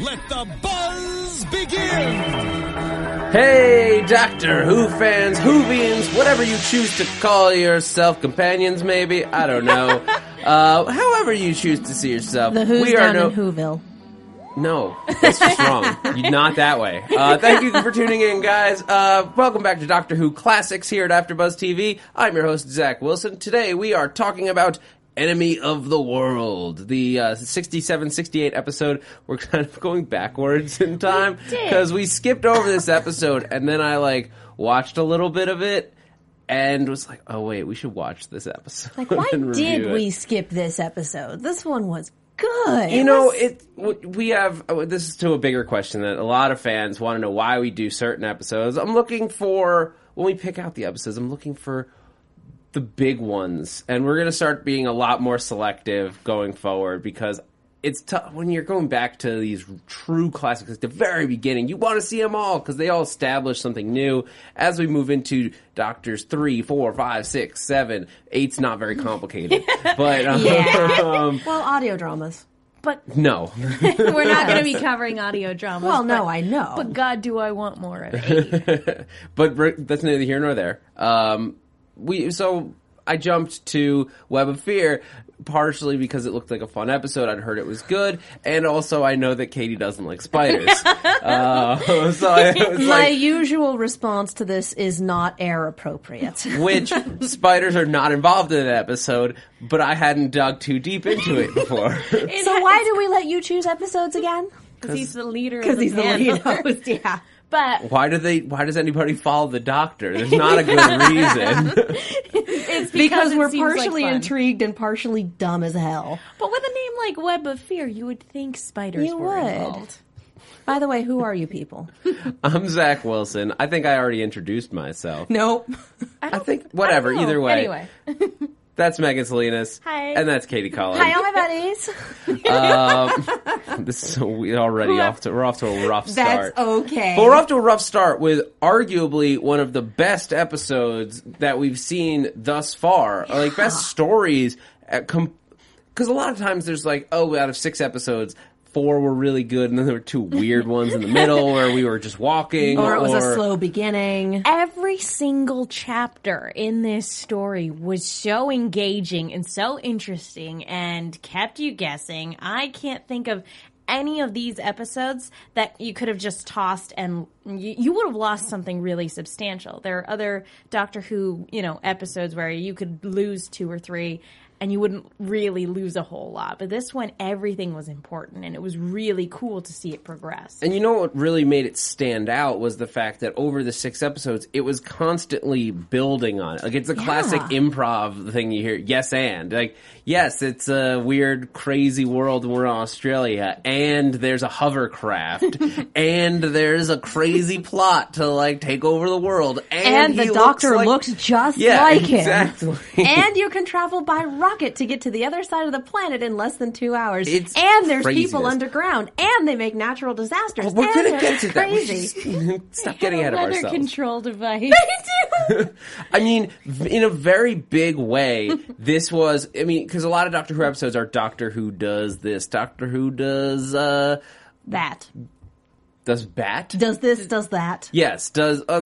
let the buzz begin! Hey, Doctor Who fans, Whovians, whatever you choose to call yourself, companions maybe, I don't know. uh, however you choose to see yourself. The Who's we are down no, in Whoville. No, that's just wrong. You- Not that way. Uh, thank you for tuning in, guys. Uh, welcome back to Doctor Who Classics here at AfterBuzz TV. I'm your host, Zach Wilson. Today we are talking about Enemy of the World, the uh, 67-68 episode. We're kind of going backwards in time because we skipped over this episode, and then I like watched a little bit of it. And was like, oh wait, we should watch this episode. Like, why did it. we skip this episode? This one was good. You know, it we have uh, this is to a bigger question that a lot of fans want to know why we do certain episodes. I'm looking for when we pick out the episodes. I'm looking for the big ones, and we're going to start being a lot more selective going forward because it's tough when you're going back to these true classics at the very beginning. You want to see them all because they all establish something new. As we move into Doctors three, four, five, six, seven, eight's not very complicated, but um, um, well, audio dramas. But no. we're not going to be covering audio dramas. Well, no, but- I know. But God, do I want more of it. but that's neither here nor there. Um, we so I jumped to Web of Fear partially because it looked like a fun episode. I'd heard it was good, and also I know that Katie doesn't like spiders. uh, so I My like, usual response to this is not air appropriate. which spiders are not involved in that episode, but I hadn't dug too deep into it before. so why do we let you choose episodes again? Because he's the leader. Because he's the panel. lead host. Yeah. But why do they? Why does anybody follow the doctor? There's not a good reason. it's because, Because it we're seems like partially fun. intrigued and partially dumb as hell. But with a name like Web of Fear, you would think spiders You were would. involved. By the way, who are you people? I'm Zach Wilson. I think I already introduced myself. Nope. I think whatever. know. Either way, Anyway. that's Megan Salinas. Hi. and that's Katie Cullen. Hi, all my buddies. Um, this is we already off to we're off to a rough start. That's okay. But we're off to a rough start with arguably one of the best episodes that we've seen thus far, or like best stories. Uh, because a lot of times there's like, oh, out of six episodes, four were really good, and then there were two weird ones in the middle where we were just walking, or it was a slow beginning. Every single chapter in this story was so engaging and so interesting and kept you guessing. I can't think of any of these episodes that you could have just tossed and you, you would have lost something really substantial. There are other Doctor Who, you know, episodes where you could lose two or three and you wouldn't really lose a whole lot. But this one, everything was important, and it was really cool to see it progress. And you know what really made it stand out was the fact that over the six episodes, it was constantly building on it. Like it's a classic improv thing you hear. Yes, and like yes, it's a weird, crazy world. We're in Australia, and there's a hovercraft, and there's a crazy plot to like take over the world, and, And the he doctor like- looks just yeah, like him. exactly. and you can travel by rocket to get to the other side of the planet in less than two hours. It's and there's craziness. people underground, and they make natural disasters. We're gonna get to that. We crazy. just- Stop getting ahead of Weather ourselves. control device. They do. I mean, in a very big way, this was. I mean, because a lot of Doctor Who episodes are Doctor Who does this, Doctor Who does uh that does Bat. does this, does that. yes, does. Uh, Hey,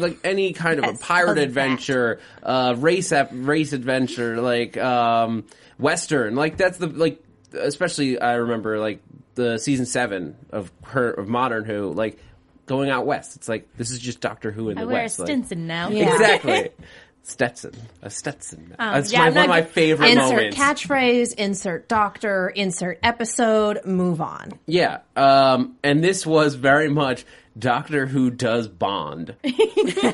Like any kind of a pirate does that. adventure, uh, race ep- race adventure, like um, western. Like that's the like, especially I remember like the season seven of her of Modern Who, like going out west. It's like this is just Doctor Who in I the wear a west. like- now. Yeah. Exactly. Stetson, a Stetson. That's yeah, my, one of my favorite Insert moments. catchphrase, insert doctor, insert episode, move on. Yeah, um, and this was very much Doctor Who does Bond.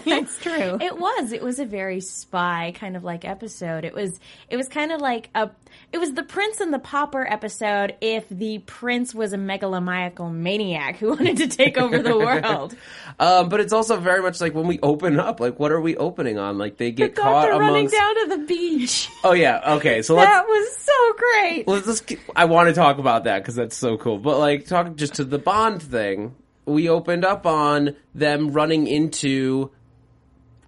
That's true. It was. It was a very spy kind of like episode. It was. It was kind of like a. It was the Prince and the Pauper episode. If the Prince was a megalomaniacal maniac who wanted to take over the world, Um, but it's also very much like when we open up, like what are we opening on? Like they the get caught doctor running down to the beach. Oh yeah, okay. So let's That was so great. let's just. keep- I want to talk about that because that's so cool. But like, talk just to the Bond thing. We opened up on them running into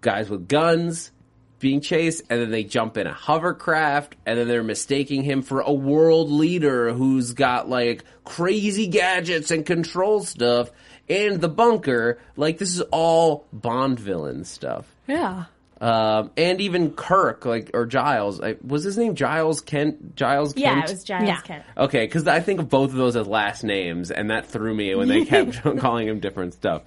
guys with guns being chased, and then they jump in a hovercraft, and then they're mistaking him for a world leader who's got like crazy gadgets and control stuff, and the bunker. Like this is all Bond villain stuff. Yeah. Um, and even Kirk, like or Giles, I, was his name Giles Kent? Giles Kent. Yeah, it was Giles Yeah. Kent. Okay, because I think of both of those as last names, and that threw me when they kept calling him different stuff.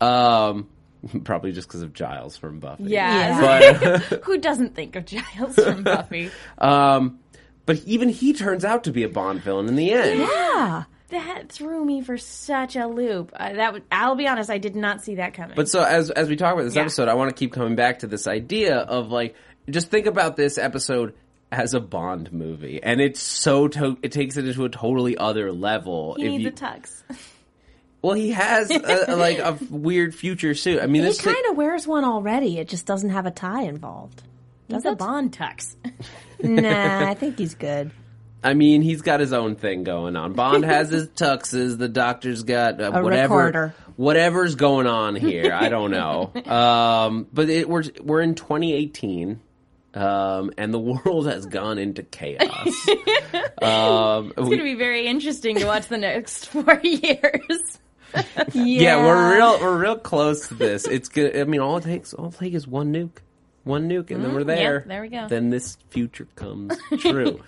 Um, probably just because of Giles from Buffy. Yeah. But, Who doesn't think of Giles from Buffy? um, but even he turns out to be a Bond villain in the end. Yeah. That threw me for such a loop. Uh, that would, I'll be honest, I did not see that coming. But so as as we talk about this Yeah. episode, I want to keep coming back to this idea of like just think about this episode as a Bond movie, and it's so to- it takes it into a totally other level. he if needs you, a tux. well, he has a, like a weird future suit. I mean, He kind of wears one already. It just doesn't have a tie involved. He's a Bond tux. Nah, I think he's good. I mean, he's got his own thing going on. Bond has his tuxes. The doctor's got uh, whatever, recorder. whatever's going on here. I don't know. Um, but it, we're we're in 2018, um, and the world has gone into chaos. um, It's going to be very interesting to watch the next four years. yeah, we're real we're real close to this. It's good. I mean, all it takes all it takes is one nuke, one nuke, and then we're there. Mm-hmm. there we go. Then this future comes true.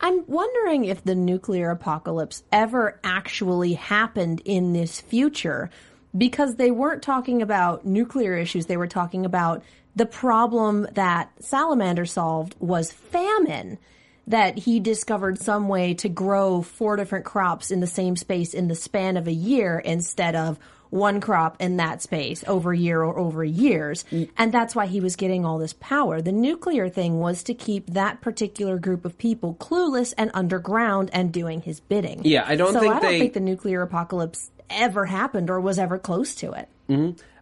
I'm wondering if the nuclear apocalypse ever actually happened in this future because they weren't talking about nuclear issues. They were talking about the problem that Salamander solved was famine. that he discovered some way to grow four different crops in the same space in the span of a year instead of one crop in that space over a year or over years. And that's why he was getting all this power. The nuclear thing was to keep that particular group of people clueless and underground and doing his bidding. Yeah, I don't so think I don't they- think the nuclear apocalypse ever happened or was ever close to it.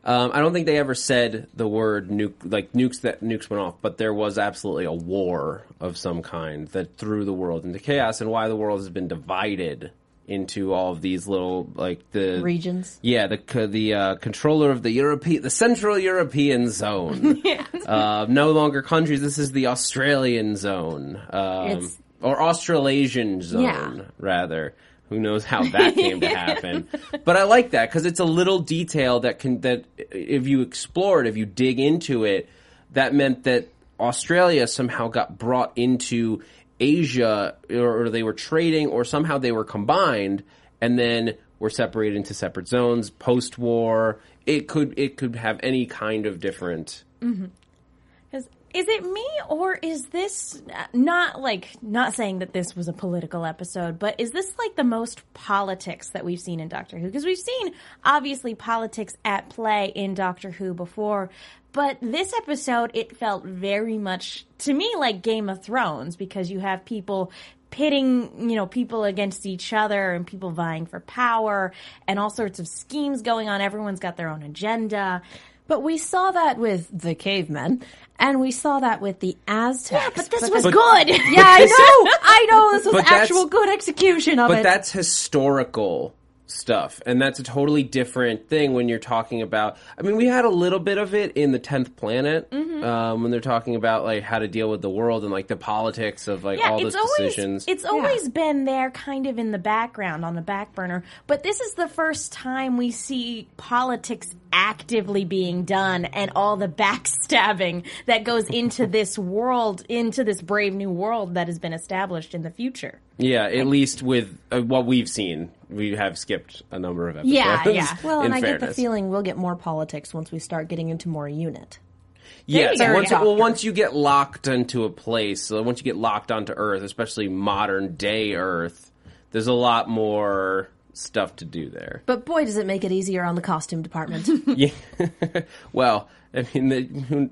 Um, I don't think they ever said the word nuke, like nukes that nukes went off, but there was absolutely a war of some kind that threw the world into chaos, and why the world has been divided into all of these little like the Regions. Yeah, the the uh, controller of the European, the Central European Zone. uh, no longer countries. This is the Australian zone, um, or Australasian zone, Yeah. rather. Who knows how that came to happen? But I like that because it's a little detail that can that if you explore it, if you dig into it, that meant that Australia somehow got brought into Asia, or, they were trading, or somehow they were combined, and then were separated into separate zones post war. It could it could have any kind of different. Mm-hmm. Is, is it me or is this not like not saying that this was a political episode, but is this like the most politics that we've seen in Doctor Who? Because we've seen obviously politics at play in Doctor Who before, but this episode it felt very much to me like Game of Thrones because you have people pitting, you know, people against each other and people vying for power and all sorts of schemes going on. Everyone's got their own agenda. But we saw that with the cavemen, and we saw that with the Aztecs. Yeah, but this But was the- good. Yeah, I know. I know. This was actual good execution of but it. But that's historical stuff and that's a totally different thing when you're talking about i mean we had a little bit of it in the 10th planet Mm-hmm. um, when they're talking about like how to deal with the world and like the politics of like yeah, all it's those always decisions it's always been there, kind of in the background on the back burner. But this is the first time we see politics actively being done, and all the backstabbing that goes into this world, into this brave new world that has been established in the future. yeah at least with uh, what we've seen we have skipped a number of episodes Yeah, yeah. well, and I get the feeling we'll get more politics once we start getting into more unit. Yes, you once, well, once you get locked into a place, so once you get locked onto Earth, especially modern day Earth, there's a lot more stuff to do there. But boy, does it make it easier on the costume department. Yeah. well, I mean, they,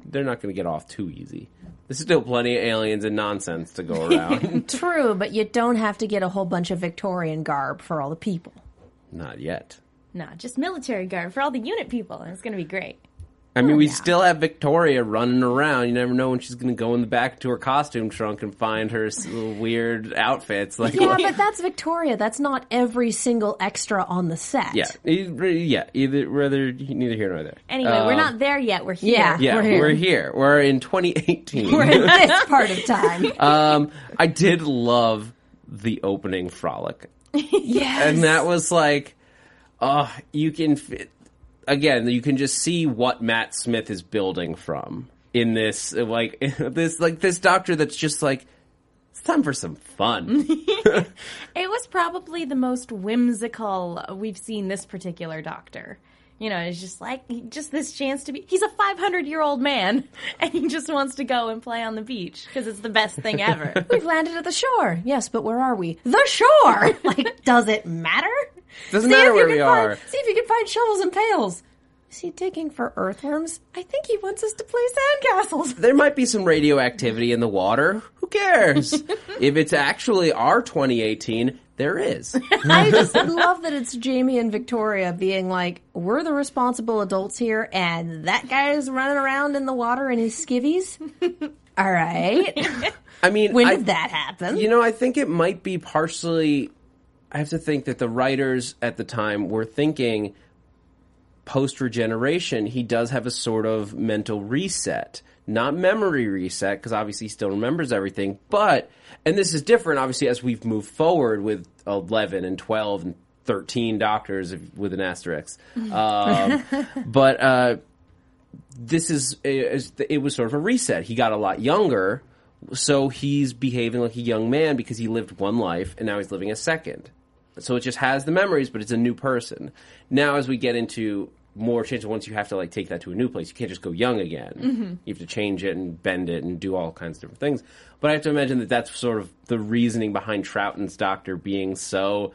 they're not going to get off too easy. There's still plenty of aliens and nonsense to go around. True, but you don't have to get a whole bunch of Victorian garb for all the people. not yet. No, just military garb for all the unit people, and it's going to be great. I mean, Oh, we still have Victoria running around. You never know when she's going to go in the back to her costume trunk and find her little weird outfits. Like, Yeah, but that's Victoria. That's not every single extra on the set. yeah, yeah, either rather neither here nor there. Anyway, we're Um, not there yet. We're here. Yeah. Yeah, We're here. We're here. We're in 2018. We're in this part of time. um, I did love the opening frolic. yes. and that was like, uh, you can fit, again, you can just see what Matt Smith is building from in this, like this, like this doctor that's just like, it's time for some fun. It was probably the most whimsical we've seen this particular doctor. You know, it's just like just this chance to be. He's a 500 year old man, and he just wants to go and play on the beach because it's the best thing ever. We've landed at the shore. Yes, but where are we? The shore. like, does it matter? Doesn't See matter if where you we can are. Find, see if you can find shovels and pails. Is he digging for earthworms? I think he wants us to play sandcastles. There might be some radioactivity in the water. Who cares? if it's actually our 2018, there is. I just love that it's Jamie and Victoria being like, we're the responsible adults here, and that guy is running around in the water in his skivvies. All right. I mean, When I- did that happen? You know, I think it might be partially. I have to think that the writers at the time were thinking post regeneration, he does have a sort of mental reset. Not memory reset, because obviously he still remembers everything, but, and this is different obviously as we've moved forward with 11 and 12 and 13 doctors with an asterisk. Um, but, uh, this is, is it was sort of a reset. He got a lot younger, so he's behaving like a young man because he lived one life and now he's living a second. So it just has the memories, but it's a new person. Now, as we get into more changes once you have to like take that to a new place. You can't just go young again. Mm-hmm. You have to change it and bend it and do all kinds of different things. But I have to imagine that that's sort of the reasoning behind Troughton's doctor being so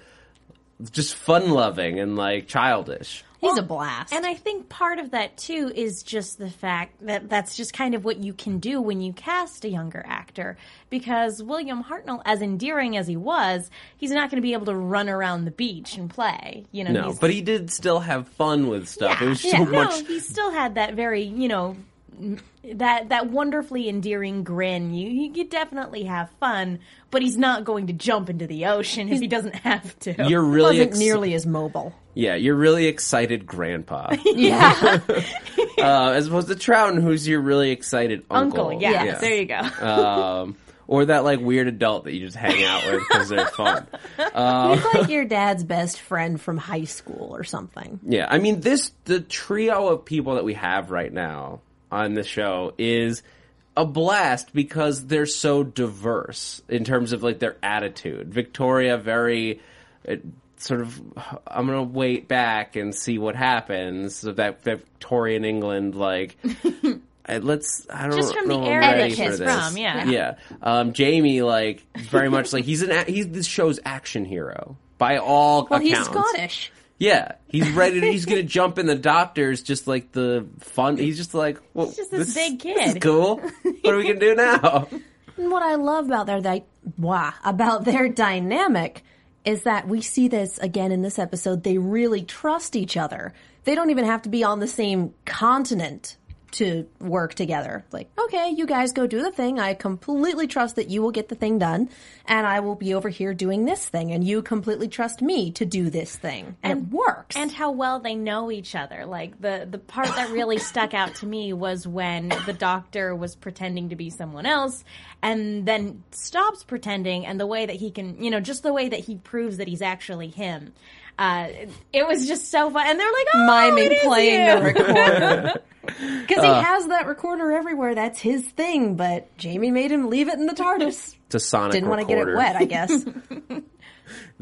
just fun loving and like childish. He's a blast. And I think part of that too is just the fact that that's just kind of what you can do when you cast a younger actor. Because William Hartnell, as endearing as he was, he's not going to be able to run around the beach and play. You know, No, but he did still have fun with stuff. yeah, it was so yeah. much. No, he still had that very, you know, that that wonderfully endearing grin. You you could definitely have fun, but he's not going to jump into the ocean if he doesn't have to. You're really wasn't ex- nearly as mobile. Yeah. You're really excited, Grandpa, Yeah. uh, as opposed to Troughton, who's your really excited uncle. Uncle, yeah, there you go. um, or that like weird adult that you just hang out with because they're fun. He's like your dad's best friend from high school or something. Yeah, I mean this the trio of people that we have right now on the show is a blast because they're so diverse in terms of like their attitude. Victoria very uh, sort of I'm going to wait back and see what happens. So that Victorian England like let's I don't Just from the know I'm era ready that for he's from, yeah. Yeah. Um, Jamie like very much like he's an he's this show's action hero by all Well, he's. Scottish. Yeah, he's ready. To, he's gonna jump in the doctors, just like the fun. He's just like, well, He's just this big This is kid." cool. What are we gonna do now? And what I love about their di- wow, about their dynamic is that we see this again in this episode. They really trust each other. They don't even have to be on the same continent to work together. Like, okay, you guys go do the thing. I completely trust that you will get the thing done, and I will be over here doing this thing, and you completely trust me to do this thing, and, it works. and how well they know each other. Like the the part that really stuck out to me was when the doctor was pretending to be someone else and then stops pretending and the way that he can, you know, just the way that he proves that he's actually him. Uh, it, was just so fun. And they're like, oh, miming playing you. the recorder. Because he has that recorder everywhere. That's his thing. But Jamie made him leave it in the TARDIS. To sonic Didn't want to get it wet, I guess.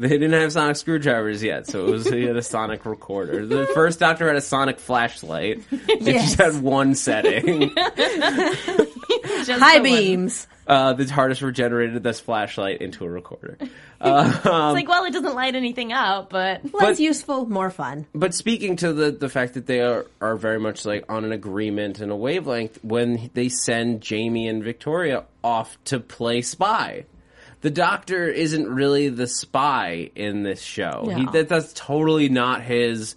They didn't have sonic screwdrivers yet, so it was he had a sonic recorder. The first Doctor had a sonic flashlight. It Yes. just had one setting. High beams. one. Beams. Uh, the TARDIS regenerated this flashlight into a recorder. It's like, well, it doesn't light anything up, but Less useful, more fun. But speaking to the the fact that they are are very much like on an agreement and a wavelength when they send Jamie and Victoria off to play spy. The Doctor isn't really the spy in this show. He, that, that's totally not his.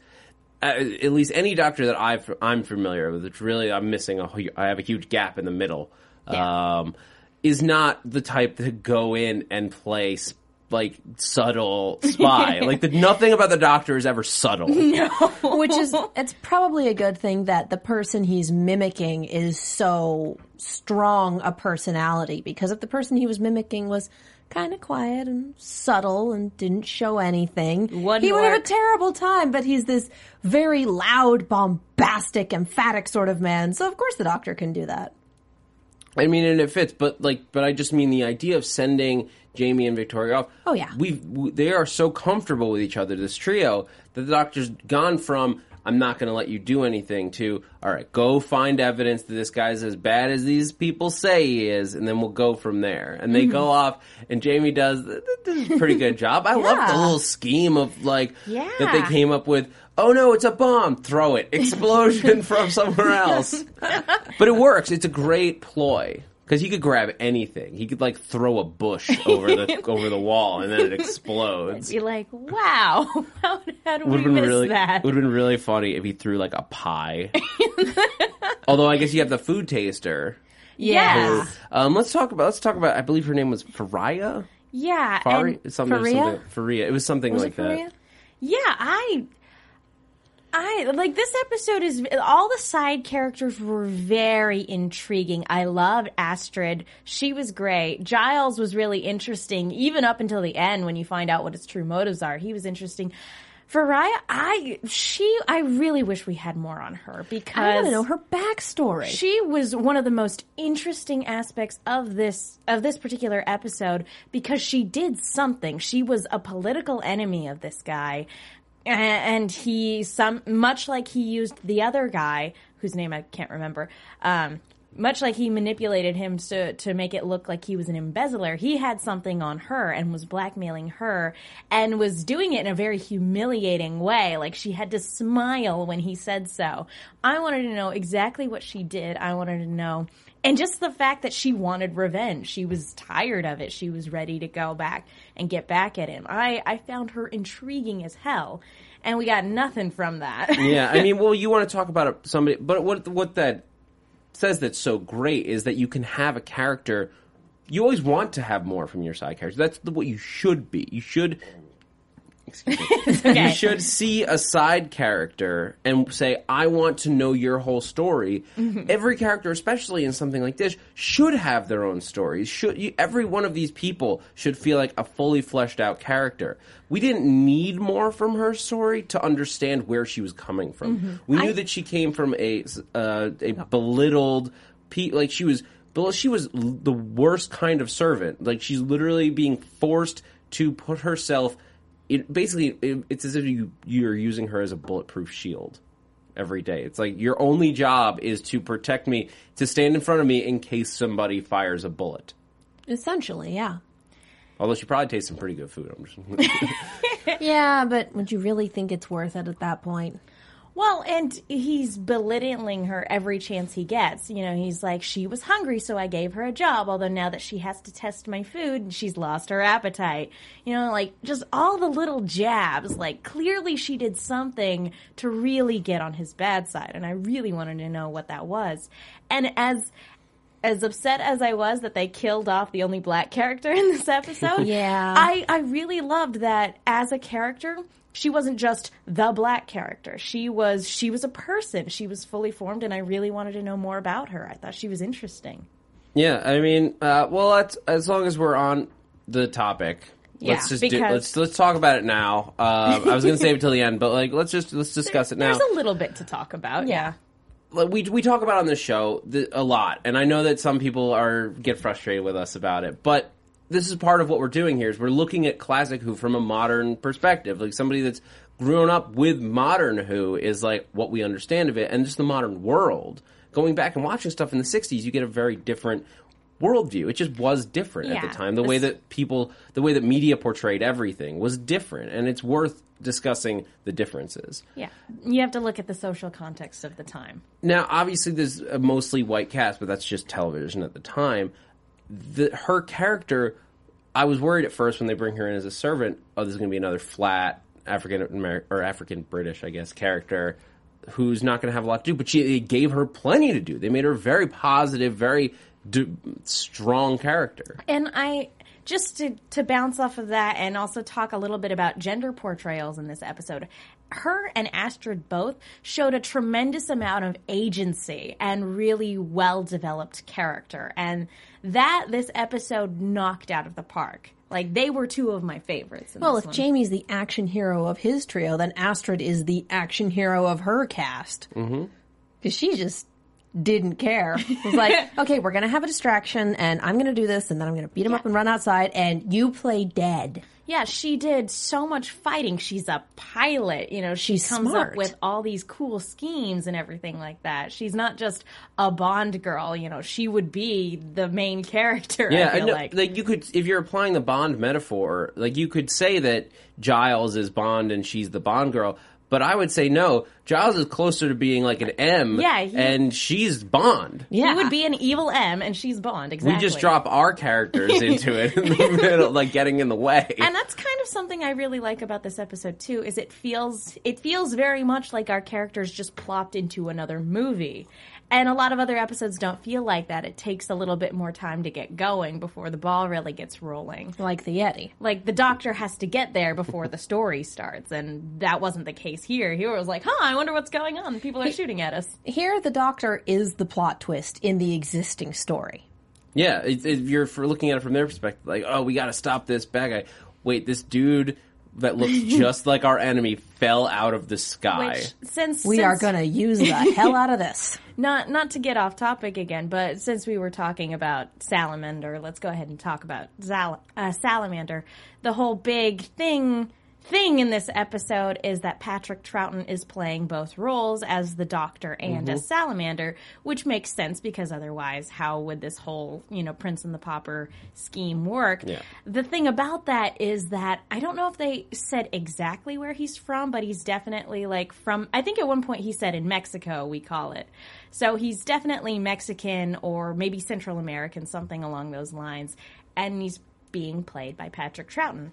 Uh, at least any Doctor that I've, I'm familiar with, it's really I'm missing a. hu- I have a huge gap in the middle. Um, is not the type to go in and play s- like subtle spy. like the, nothing about the Doctor is ever subtle. No. Which is, it's probably a good thing that the person he's mimicking is so strong a personality. Because if the person he was mimicking was kind of quiet and subtle and didn't show anything, Wouldn't he would have a terrible time. But he's this very loud, bombastic, emphatic sort of man. So of course the doctor can do that. I mean, and it fits, but like, but I just mean the idea of sending Jamie and Victoria off. Oh, yeah. we've w- they are so comfortable with each other. This trio that the doctor's gone from I'm not going to let you do anything to all right, go find evidence that this guy's as bad as these people say he is, and then we'll go from there. And they go mm-hmm. off, and Jamie does th- th- this is a pretty good job. I love the Yeah. little scheme of like that they came up with. Oh no, it's a bomb! Throw it! Explosion from somewhere else. But it works. It's a great ploy because he could grab anything. He could like throw a bush over the over the wall and then it explodes. you're like, wow, how, how do Would we have been miss really that? would have been really funny if he threw like a pie. Although I guess you have the food taster. Yeah. Um, let's talk about let's talk about. I believe her name was Fariah. Yeah, Fari, and something, Fariah? something Fariah. It was something Was like that. yeah, I, I like this episode is all the side characters were very intriguing. I loved Astrid; she was great. Giles was really interesting, even up until the end when you find out what his true motives are. He was interesting. Fariah, I she I really wish we had more on her because I want to know her backstory. she was one of the most interesting aspects of this of this particular episode because she did something. She was a political enemy of this guy. And he some much like he used the other guy whose name I can't remember. Um, much like he manipulated him to to make it look like he was an embezzler, he had something on her and was blackmailing her and was doing it in a very humiliating way. Like she had to smile when he said so. I wanted to know exactly what she did. I wanted to know and just the fact that she wanted revenge. She was tired of it. She was ready to go back and get back at him. I, I found her intriguing as hell. And we got nothing from that. yeah, I mean, well, you want to talk about somebody, but what what that says that's so great is that you can have a character. You always want to have more from your side character. That's the, what you should be. You should. Excuse me. You should see a side character and say, "I want to know your whole story." Every character, especially in something like this, should have their own stories. Should you, every one of these people should feel like a fully fleshed out character. We didn't need more from her story to understand where she was coming from. We knew that she came from a uh, a belittled, pe- like she was. She was l- the worst kind of servant. Like she's literally being forced to put herself. It basically it, it's as if you you're using her as a bulletproof shield every day. It's like your only job is to protect me, to stand in front of me in case somebody fires a bullet. Essentially, yeah. Although she probably tastes some pretty good food. I'm just, Yeah, but would you really think it's worth it at that point? Well, and he's belittling her every chance he gets. You know, he's like, she was hungry, so I gave her a job. Although now that she has to test my food, she's lost her appetite. You know, like just all the little jabs. Like clearly she did something to really get on his bad side, and I really wanted to know what that was. And as as upset as I was that they killed off the only black character in this episode, Yeah. I, I really loved that as a character, she wasn't just the black character. She was she was a person. She was fully formed, and I really wanted to know more about her. I thought she was interesting. yeah, I mean, uh, well, that's, as long as we're on the topic. Let's Yeah, just do, let's let's talk about it now. Uh, I was going to save it till the end, but like let's just let's discuss it now. There's a little bit to talk about. Yeah. we we talk about on this show th- a lot, and I know that some people are get frustrated with us about it, but this is part of what we're doing here. Is we're looking at classic Who from a modern perspective, like somebody that's grown up with modern Who is like what we understand of it, and just the modern world. Going back and watching stuff in the '60s, you get a very different worldview. It just was different at the time. The way that people, the way that media portrayed everything was different, and it's worth discussing the differences. Yeah. You have to look at the social context of the time. Now, obviously, there's a mostly white cast, but that's just television at the time. The, her character, I was worried at first when they bring her in as a servant. Oh, there's going to be another flat African American or African British, I guess, character who's not going to have a lot to do. But she they gave her plenty to do. They made her very positive, very d- strong character. And I just to to bounce off of that and also talk a little bit about gender portrayals in this episode. Her and Astrid both showed a tremendous amount of agency and really well developed character. And that this episode knocked out of the park. Like they were two of my favorites. in Well, this if one. Jamie's the action hero of his trio, then Astrid is the action hero of her cast. Mm-hmm. Because she just didn't care. It was like, okay, we're going to have a distraction, and I'm going to do this, and then I'm going to beat him up and run outside, and you play dead. Yeah, she did so much fighting. She's a pilot. You know, she She's comes smart. up with all these cool schemes and everything like that. She's not just a Bond girl. You know, she would be the main character. Yeah, I feel know, like. like you could, if you're applying the Bond metaphor, like you could say that Giles is Bond and she's the Bond girl. But I would say no. Giles is closer to being like an M, Yeah, he- and she's Bond. Yeah. He would be an evil M, and she's Bond. Exactly. We just drop our characters into it in the middle, like getting in the way. and that's kind of something I really like about this episode too. Is it feels it feels very much like our characters just plopped into another movie, and a lot of other episodes don't feel like that. It takes a little bit more time to get going before the ball really gets rolling. Like the Yeti. Like the doctor has to get there before the story starts, and that wasn't the case here. Here it was like, huh, I wonder what's going on. People are shooting at us. Here, the Doctor is the plot twist in the existing story. yeah, if if you're looking at it from their perspective, like, oh, we got to stop this bad guy. Wait, this dude that looks just like our enemy fell out of the sky. Which since We since, are going to use the hell out of this. not not to get off topic again, but since we were talking about Salamander, let's go ahead and talk about Zal- uh, Salamander. The whole big thing thing in this episode is that Patrick Troughton is playing both roles as the Doctor and Mm-hmm. as Salamander, which makes sense because otherwise, how would this whole you know Prince and the Pauper scheme work? Yeah. The thing about that is that I don't know if they said exactly where he's from, but he's definitely like from. I think at one point he said in Mexico, we call it. So he's definitely Mexican or maybe Central American, something along those lines, and he's being played by Patrick Troughton.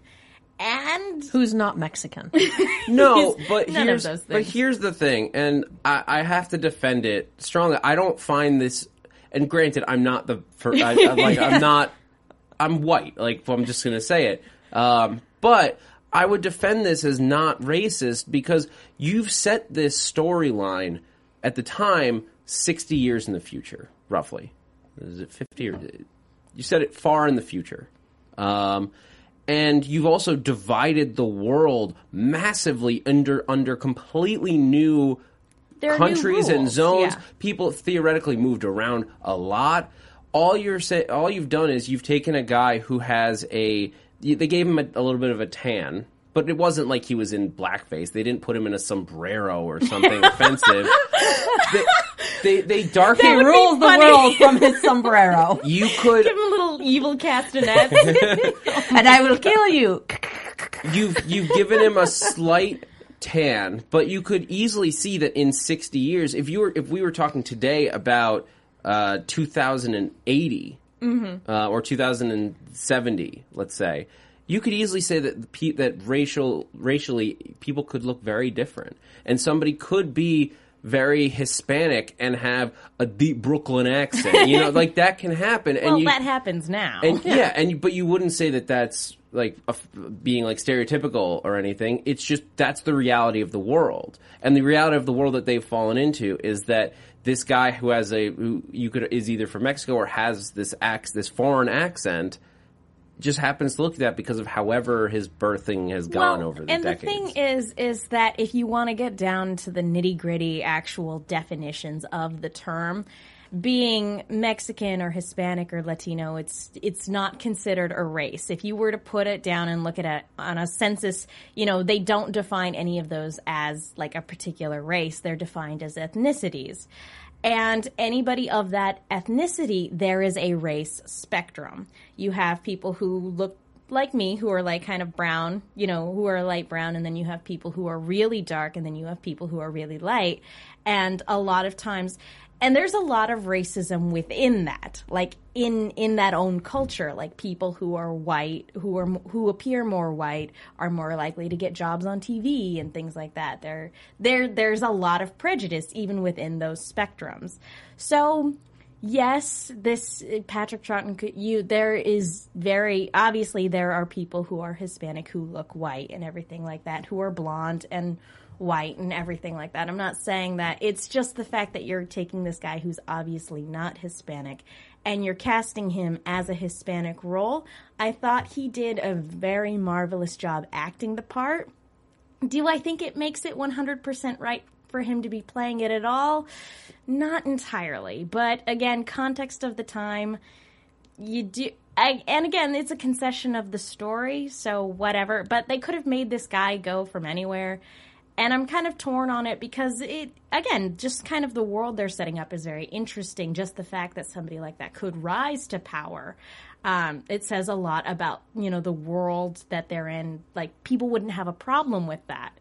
And Who's not Mexican? No, but none of here's those but things. here's the thing, and I, I have to defend it strongly. I don't find this, and granted, I'm not the for, I, I'm like I'm not I'm white. Like I'm just gonna say it, um, but I would defend this as not racist because you've set this storyline at the time 60 years in the future, roughly. Is it 50 or you said it far in the future. Um, and you've also divided the world massively under under completely new are new countries and zones. yeah. People theoretically moved around a lot. All you're say, all you've done is you've taken a guy who has a. They gave him a, a little bit of a tan, but it wasn't like he was in blackface. They didn't put him in a sombrero or something offensive. They, they, they darkened. he rules the world from his sombrero, You could give him a little evil castanet. and I will kill you. you've you've given him a slight tan, but you could easily see that in 60 years, if you were if we were talking today about uh, 2080 uh, or 2070, let's say, you could easily say that the pe- that racial racially people could look very different, and somebody could be very Hispanic and have a deep Brooklyn accent. You know, like that can happen. And well, you, that happens now. and yeah, and but you wouldn't say that that's like a being like stereotypical or anything. It's just that's the reality of the world, and the reality of the world that they've fallen into is that this guy who has a who you could is either from Mexico or has this ac- this foreign accent just happens to look that because of however his birthing has gone well, over the and decades. the thing is, is that if you want to get down to the nitty gritty actual definitions of the term, being Mexican or Hispanic or Latino, it's it's not considered a race. If you were to put it down and look at it on a census, you know they don't define any of those as like a particular race. They're defined as ethnicities. And anybody of that ethnicity, there is a race spectrum. You have people who look like me who are like kind of brown, you know, who are light brown, and then you have people who are really dark, and then you have people who are really light. And a lot of times, and there's a lot of racism within that, like in in that own culture, like people who are white, who are who appear more white, are more likely to get jobs on TV and things like that. There, there, there's a lot of prejudice even within those spectrums. So yes, this Patrick Troughton, you there is very obviously there are people who are Hispanic who look white and everything like that, who are blonde and white and everything like that. I'm not saying that. It's just the fact that you're taking this guy who's obviously not Hispanic and you're casting him as a Hispanic role. I thought he did a very marvelous job acting the part. Do I think it makes it 100% right for him to be playing it at all? Not entirely. But again, context of the time, you do. I, and again, it's a concession of the story, so whatever. But they could have made this guy go from anywhere. And I'm kind of torn on it because it, again, just kind of the world they're setting up is very interesting. Just the fact that somebody like that could rise to power. Um, it says a lot about, you know, the world that they're in. Like, people wouldn't have a problem with that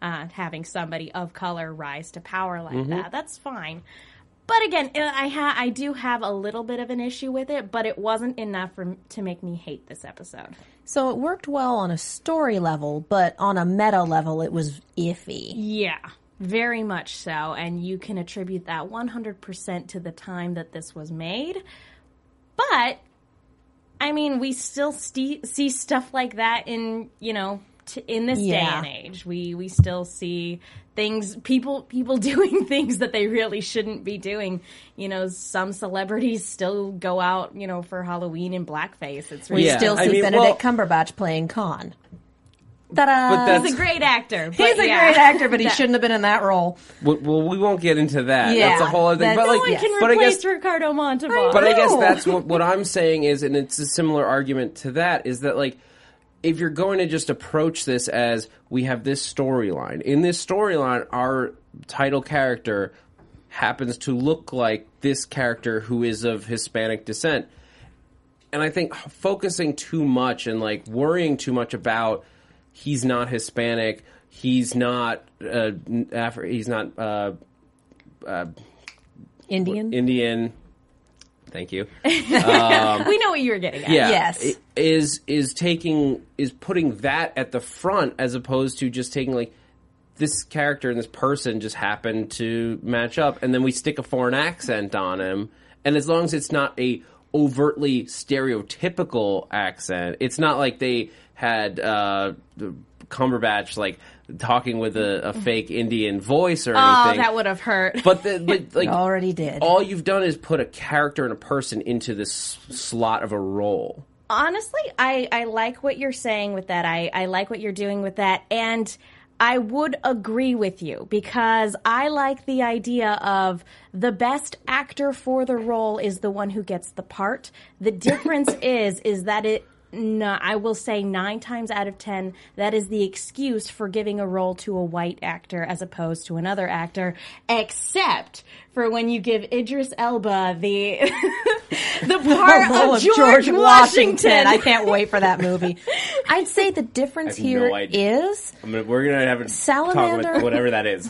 uh, having somebody of color rise to power like that. That's fine. But again, uh, I ha- I do have a little bit of an issue with it, but it wasn't enough for m- to make me hate this episode. So it worked well on a story level, but on a meta level, it was iffy. Yeah, very much so, and you can attribute that 100% to the time that this was made. But I mean, we still st- see stuff like that in, you know, t- in this day and age. We we still see things people people doing things that they really shouldn't be doing. You know, some celebrities still go out, you know, for Halloween in blackface. It's We really Yeah, still I see mean, Benedict well- Cumberbatch playing Khan. Ta-da! That's- He's a great actor. He's a yeah. great actor, but he shouldn't have been in that role. well, well, we won't get into that. Yeah, that's a whole other thing. But No like, one No one can but I replace guess Ricardo Montalban. But I guess that's what, what I'm saying is, and it's a similar argument to that, is that like if you're going to just approach this as we have this storyline, in this storyline, our title character happens to look like this character who is of Hispanic descent. And I think focusing too much and like worrying too much about he's not Hispanic, he's not uh, Afri- he's not uh, Indian. Indian. Thank you. we know what you were getting at. yeah, Yes. is is taking is putting that at the front as opposed to just taking like this character and this person just happen to match up, and then we stick a foreign accent on him, and as long as it's not a overtly stereotypical accent, it's not like they had uh, Cumberbatch like talking with a, a mm-hmm. fake Indian voice or anything. Oh, that would have hurt. but the, but like already did. all you've done is put a character and a person into this slot of a role. honestly, I, I like what you're saying with that. I, I like what you're doing with that. And I would agree with you because I like the idea of the best actor for the role is the one who gets the part. The difference is, is that it, no, I will say nine times out of ten, that is the excuse for giving a role to a white actor as opposed to another actor, except for when you give Idris Elba the the part role of George, Washington. I can't wait for that movie. I'd say the difference I have here no is I mean, we're gonna have a talk Salamander. about whatever that is.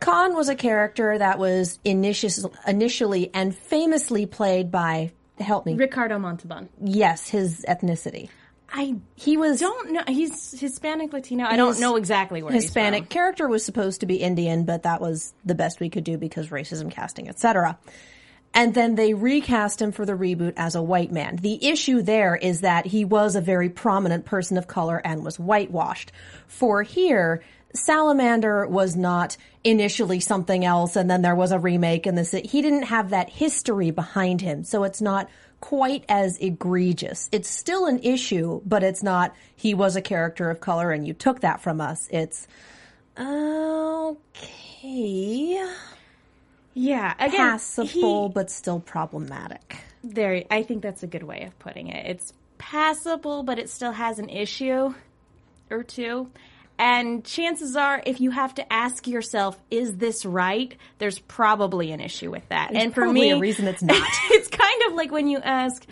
Khan was a character that was initially, initially and famously played by help me. Ricardo Montalban. Yes, his ethnicity. I He was don't know. He's Hispanic Latino. I don't know exactly where Hispanic He's character was supposed to be Indian, but that was the best we could do because racism, casting, etc. And then they recast him for the reboot as a white man. The issue there is that he was a very prominent person of color and was whitewashed. For here, Salamander was not initially something else and then there was a remake and this he didn't have that history behind him. So it's not quite as egregious. It's still an issue, but it's not he was a character of color and you took that from us. It's okay, Yeah, again, passable he- but still problematic. there. I think that's a good way of putting it. It's passable, but it still has an issue or two. And chances are, if you have to ask yourself, "Is this right?" There's probably an issue with that. There's and for me, a reason it's not. it's kind of like when you ask,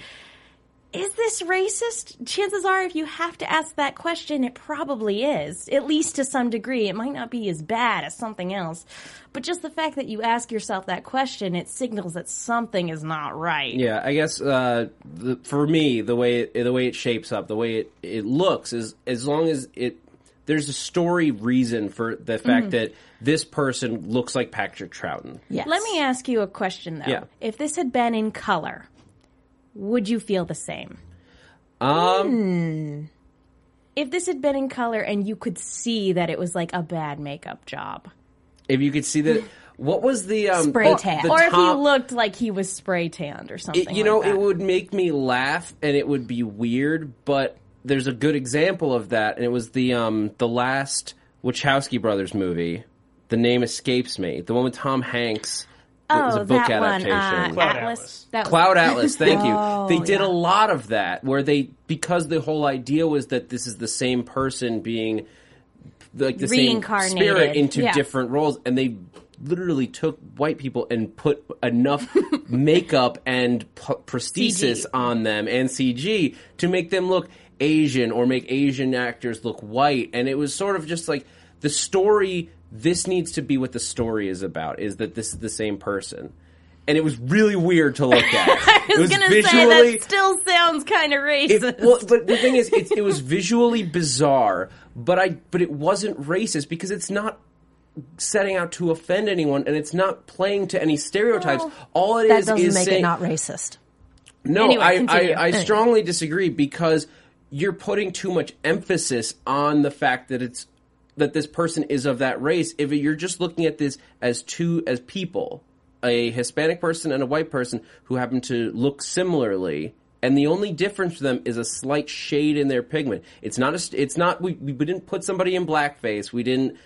is this racist? Chances are, if you have to ask that question, it probably is, at least to some degree. It might not be as bad as something else, but just the fact that you ask yourself that question, it signals that something is not right. yeah, I guess uh, the, for me, the way it, the way it shapes up, the way it, it looks is as long as it there's a story reason for the fact that this person looks like Patrick Troughton. Yes. Let me ask you a question though. Yeah. If this had been in color, would you feel the same? Um, If this had been in color and you could see that it was like a bad makeup job, if you could see that, what was the um, Spray the- tan. the or if he looked like he was spray tanned or something, It, you know, that. it would make me laugh and it would be weird, but there's a good example of that, and it was the um the last Wachowski brothers movie. The name escapes me. The one with Tom Hanks. It was Oh, a book that one, adaptation. uh, Cloud Atlas. Atlas. That was- Cloud Atlas, thank you. Oh, they did yeah. a lot of that where they because the whole idea was that this is the same person being like the same spirit into yeah. different roles and they literally took white people and put enough makeup and p- prosthesis CG. on them and CG to make them look Asian or make Asian actors look white and it was sort of just like the story this needs to be what the story is about is that this is the same person and it was really weird to look at. I it was, was gonna visually say that still sounds kind of racist. it, well, but the thing is, it, it was visually bizarre, but I but it wasn't racist because it's not setting out to offend anyone, and it's not playing to any stereotypes. All it That is doesn't is make saying it not racist. no. Anyway, I. I I strongly disagree because you're putting too much emphasis on the fact that it's that this person is of that race. If you're just looking at this as two as people, a Hispanic person and a white person who happen to look similarly. And the only difference for them is a slight shade in their pigment. It's not a. It's not. We, we didn't put somebody in blackface. We didn't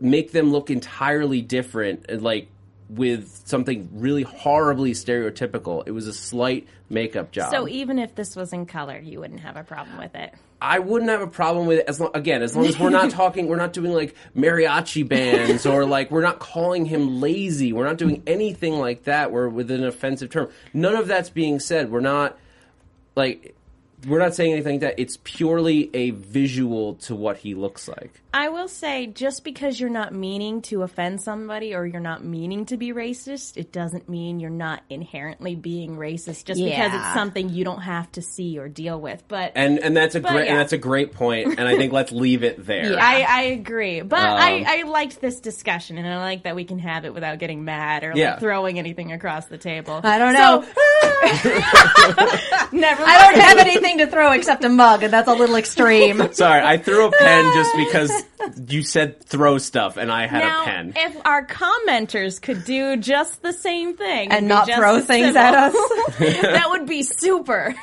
make them look entirely different. Like with something really horribly stereotypical. It was a slight makeup job. So even if this was in color, you wouldn't have a problem with it. I wouldn't have a problem with it as long, again, as long as we're not talking, we're not doing like mariachi bands or like we're not calling him lazy. We're not doing anything like that. We're with an offensive term. None of that's being said. We're not like we're not saying anything like that. It's purely a visual to what he looks like. I will say, just because you're not meaning to offend somebody or you're not meaning to be racist, it doesn't mean you're not inherently being racist just because it's something you don't have to see or deal with. But And and that's a great yeah. and that's a great point. And I think let's leave it there. I, I agree. But Um, I, I liked this discussion, and I like that we can have it without getting mad or Yeah. like throwing anything across the table. I don't know. Never I don't have anything to throw except a mug, and that's a little extreme. Sorry, I threw a pen just because you said throw stuff and I had now, a pen. if our commenters could do just the same thing And not throw things civil, at us. that would be super.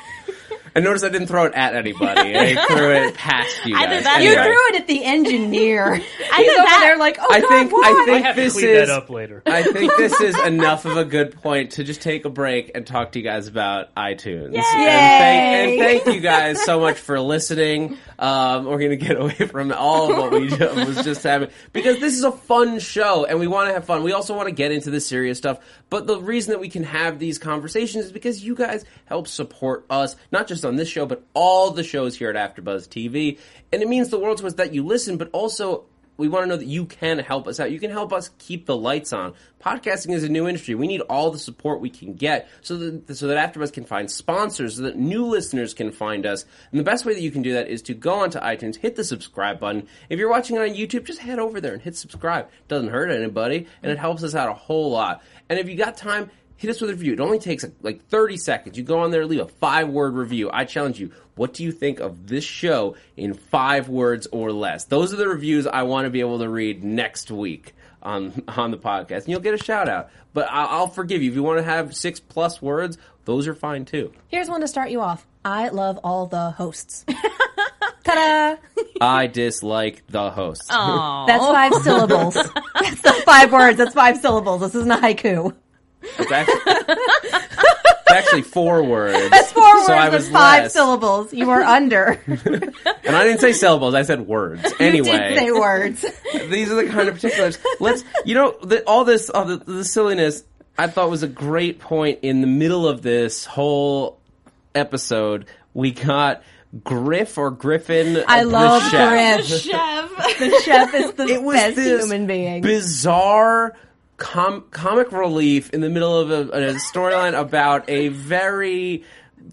And notice I didn't throw it at anybody. I threw it past you Either guys. that- You Anyway. threw it at the engineer. He's Either over that- there like, oh I god, think why? I I think have to this clean is that up later. I think this is enough of a good point to just take a break and talk to you guys about iTunes. And, thank, and thank you guys so much for listening. Um, we're gonna get away from all of what we was just having because this is a fun show and we want to have fun. We also want to get into the serious stuff, but the reason that we can have these conversations is because you guys help support us, not just on this show, but all the shows here at AfterBuzz TV. And it means the world to us that you listen, but also we want to know that you can help us out. You can help us keep the lights on. Podcasting is a new industry. We need all the support we can get so that so that AfterBuzz can find sponsors, so that new listeners can find us. And the best way that you can do that is to go onto iTunes, hit the subscribe button. If you're watching it on YouTube, just head over there and hit subscribe. doesn't hurt anybody, and it helps us out a whole lot. And if you got time, hit us with a review. It only takes like 30 seconds. You go on there, leave a five word review. I challenge you. What do you think of this show in five words or less? Those are the reviews I want to be able to read next week on on the podcast, and you'll get a shout out. But I'll, I'll forgive you if you want to have six plus words. Those are fine too. Here's one to start you off. I love all the hosts. Ta-da! I dislike the host. That's five syllables. That's not five words. That's five syllables. This isn't a haiku. It's actually, it's actually four words. That's four so I was with five less. syllables. You were under. And I didn't say syllables. I said words. Anyway, You did say words. these are the kind of particulars. Let's, you know, the, all this, all the, the silliness, I thought was a great point in the middle of this whole episode. We got Griff or Griffin. I the love chef. Griff. Chef. The chef is the It was best this human being. bizarre com- comic relief in the middle of a, a storyline about a very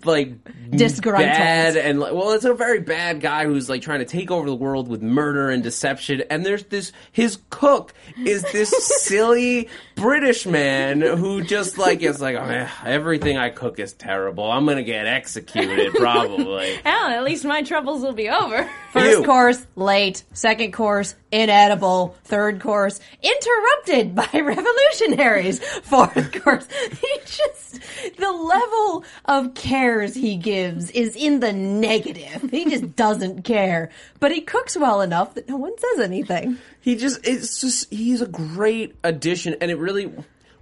like Disgruntled. bad and like, well it's a very bad guy who's like trying to take over the world with murder and deception and there's this his cook is this silly british man who just like is like oh, eh, everything i cook is terrible i'm gonna get executed probably Hell, at least my troubles will be over. First You. course, late. Second course, inedible. Third course, interrupted by revolutionaries. Fourth course, he just, the level of cares he gives is in the negative. He just doesn't care. But he cooks well enough that no one says anything. he just it's just he's a great addition and it really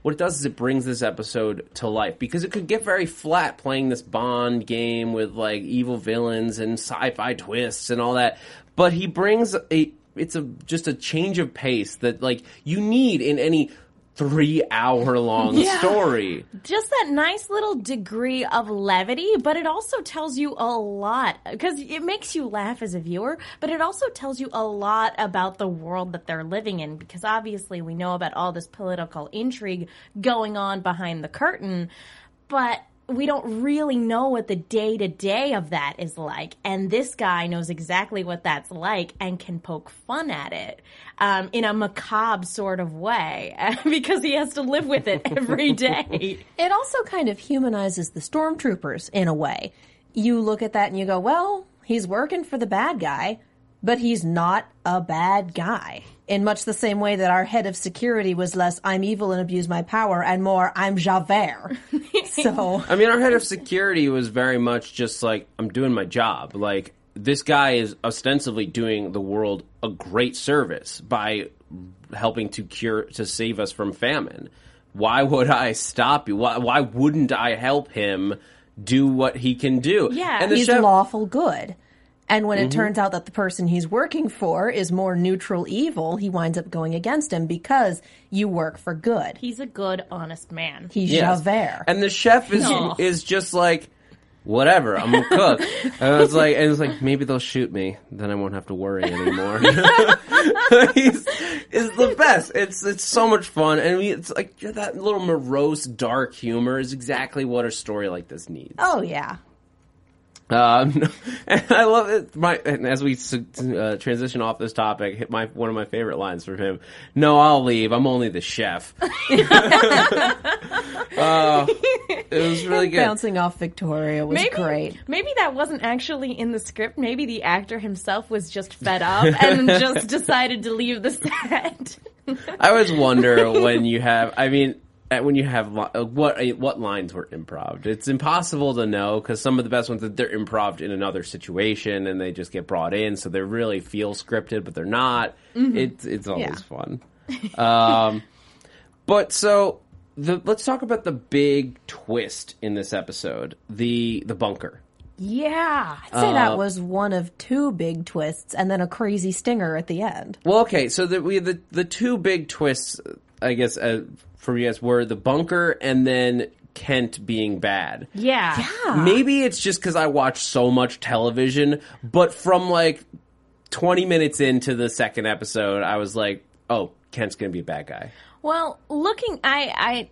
what it does is it brings this episode to life because it could get very flat playing this bond game with like evil villains and sci-fi twists and all that but he brings a it's a just a change of pace that like you need in any 3 hour long story. Just that nice little degree of levity, but it also tells you a lot because it makes you laugh as a viewer, but it also tells you a lot about the world that they're living in because obviously we know about all this political intrigue going on behind the curtain, but we don't really know what the day to day of that is like. And this guy knows exactly what that's like and can poke fun at it um, in a macabre sort of way because he has to live with it every day. It also kind of humanizes the stormtroopers in a way. You look at that and you go, well, he's working for the bad guy, but he's not a bad guy. In much the same way that our head of security was less, I'm evil and abuse my power, and more, I'm Javert. so, I mean, our head of security was very much just like, I'm doing my job. Like, this guy is ostensibly doing the world a great service by helping to cure, to save us from famine. why would I stop you? Why, why wouldn't I help him do what he can do? Yeah. and the he's chef, lawful good. And when Mm-hmm. it turns out that the person he's working for is more neutral evil, he winds up going against him because you work for good. He's a good, honest man. He's Yes. Javert. And the chef is No. is just like, whatever, I'm a cook. and I was like, and it's like maybe they'll shoot me, then I won't have to worry anymore. He's is the best. It's it's so much fun, and we, it's like that little morose, dark humor is exactly what a story like this needs. oh yeah. Um, and I love it. My and as we uh, transition off this topic, hit my one of my favorite lines from him. No, I'll leave. I'm only the chef. uh, it was really good. Bouncing off Victoria was Maybe, great. maybe that wasn't actually in the script. Maybe the actor himself was just fed up and just decided to leave the set. I always wonder when you have. I mean, when you have uh, what uh, what lines were improv. It's impossible to know because some of the best ones that they're improv in another situation and they just get brought in, so they really feel scripted, but they're not. It's it's always Yeah. fun. Um, but so the let's talk about the big twist in this episode the the bunker. yeah. I'd say Uh, that was one of two big twists and then a crazy stinger at the end. Well, okay, so the we the the two big twists, I guess, uh, for you guys were the bunker and then Kent being bad. Yeah. Maybe it's just because I watch so much television, but from like 20 minutes into the second episode, I was like, oh, Kent's gonna be a bad guy. Well, looking, I, I,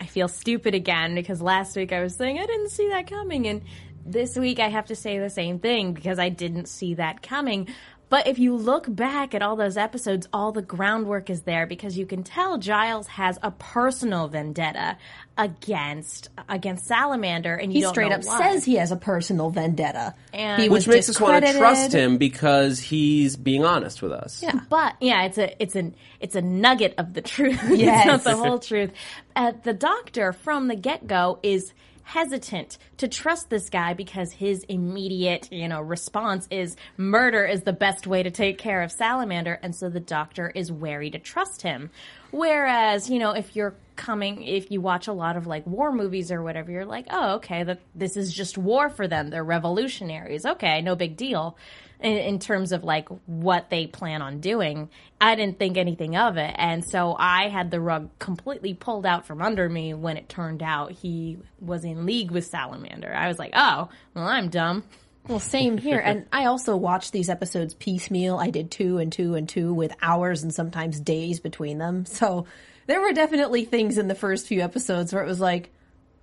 I feel stupid again because last week I was saying I didn't see that coming, and this week I have to say the same thing because I didn't see that coming. But if you look back at all those episodes, all the groundwork is there because you can tell Giles has a personal vendetta against against Salamander, and you He don't straight know up why. says he has a personal vendetta. And- he Which makes us want to trust him because he's being honest with us. Yeah. But yeah, it's a it's an it's a nugget of the truth. Yes. it's not the whole truth. Uh, the doctor from the get go is hesitant to trust this guy because his immediate you know response is murder is the best way to take care of salamander and so the doctor is wary to trust him. Whereas you know if you're coming if you watch a lot of like war movies or whatever you're like oh okay that this is just war for them. They're revolutionaries. Okay no big deal in, in terms of like what they plan on doing. I didn't think anything of it, and so I had the rug completely pulled out from under me when it turned out he was in league with Salamander. I was like, oh, well, I'm dumb. Well, same here. And I also watched these episodes piecemeal. I did two and two and two with hours and sometimes days between them. So there were definitely things in the first few episodes where it was like,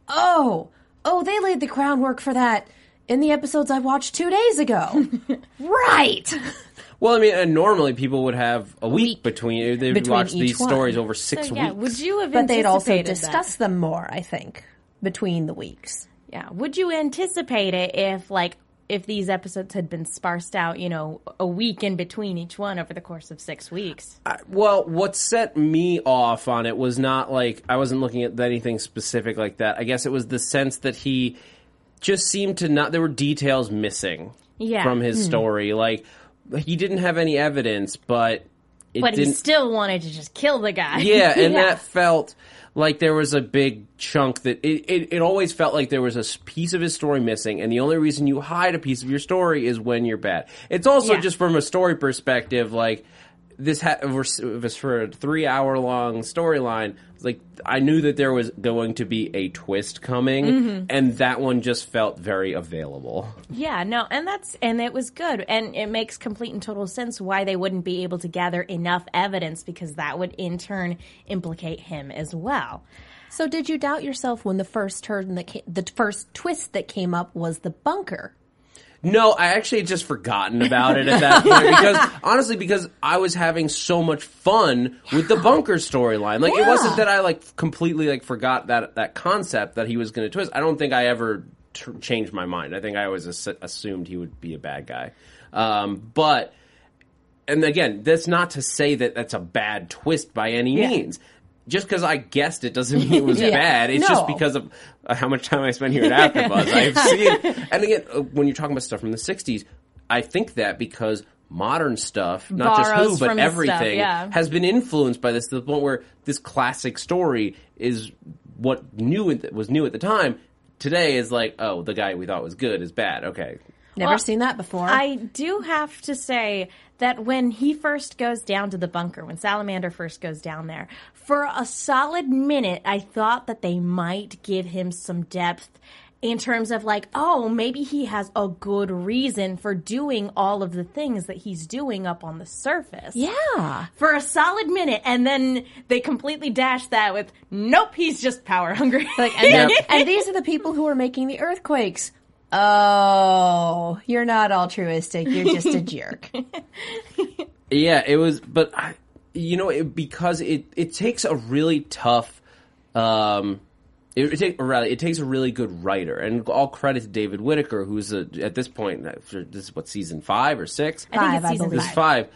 oh, oh, they laid the groundwork for that in the episodes I watched two days ago. right. Well, I mean, and normally people would have a week, week. between uh, they would Between watch each these one. stories over six So yeah, weeks. would you have But they'd also anticipated discuss that? them more, I think, between the weeks. Yeah, would you anticipate it if like if these episodes had been sparsed out, you know, a week in between each one over the course of six weeks? Well, what set me off on it was not like I wasn't looking at anything specific like that. I guess it was the sense that he just seemed to not. There were details missing Yeah. from his hmm. story. Like he didn't have any evidence, but it But he didn't. still wanted to just kill the guy. yeah, and that felt like there was a big chunk that it, it, it always felt like there was a s- piece of his story missing, and the only reason you hide a piece of your story is when you're bad. It's also Yeah. just from a story perspective, like this ha- was was for a three hour long storyline. Like I knew that there was going to be a twist coming, Mm-hmm. and that one just felt very available. Yeah, no, and that's and it was good, and it makes complete and total sense why they wouldn't be able to gather enough evidence because that would in turn implicate him as well. So, did you doubt yourself when the first turn that came, the first twist that came up was the bunker? No, I actually had just forgotten about it at that point because honestly, because I was having so much fun with the bunker storyline. Like it wasn't that I like completely like forgot that that concept that he was going to twist. I don't think I ever changed my mind. I think I always ass- assumed he would be a bad guy. Um, but and again, that's not to say that that's a bad twist by any means. Just because I guessed it doesn't mean it was Yeah. bad. It's just because of uh, how much time I spent here at AfterBuzz. I've seen, and again, uh, when you're talking about stuff from the '60s, I think that because modern stuff, not just Who, but from his stuff, everything, yeah. has been influenced by this to the point where this classic story is what new was new at the time. Today is like, oh, the guy we thought was good is bad. Okay, Never Well, seen that before. I do have to say that when he first goes down to the bunker, when Salamander first goes down there, for a solid minute, I thought that they might give him some depth in terms of like, oh, maybe he has a good reason for doing all of the things that he's doing up on the surface. yeah. For a solid minute, and then they completely dash that with, nope, he's just power hungry. Like, and, and these are the people who are making the earthquakes. Oh, you're not altruistic. You're just a jerk. Yeah, it was, but I, you know, it, because it it takes a really tough, um, it, it take or rather it takes a really good writer, and all credit to David Whitaker, who's a, at this point, this is what season five or six. I think Five, it's I season believe. This is five. five.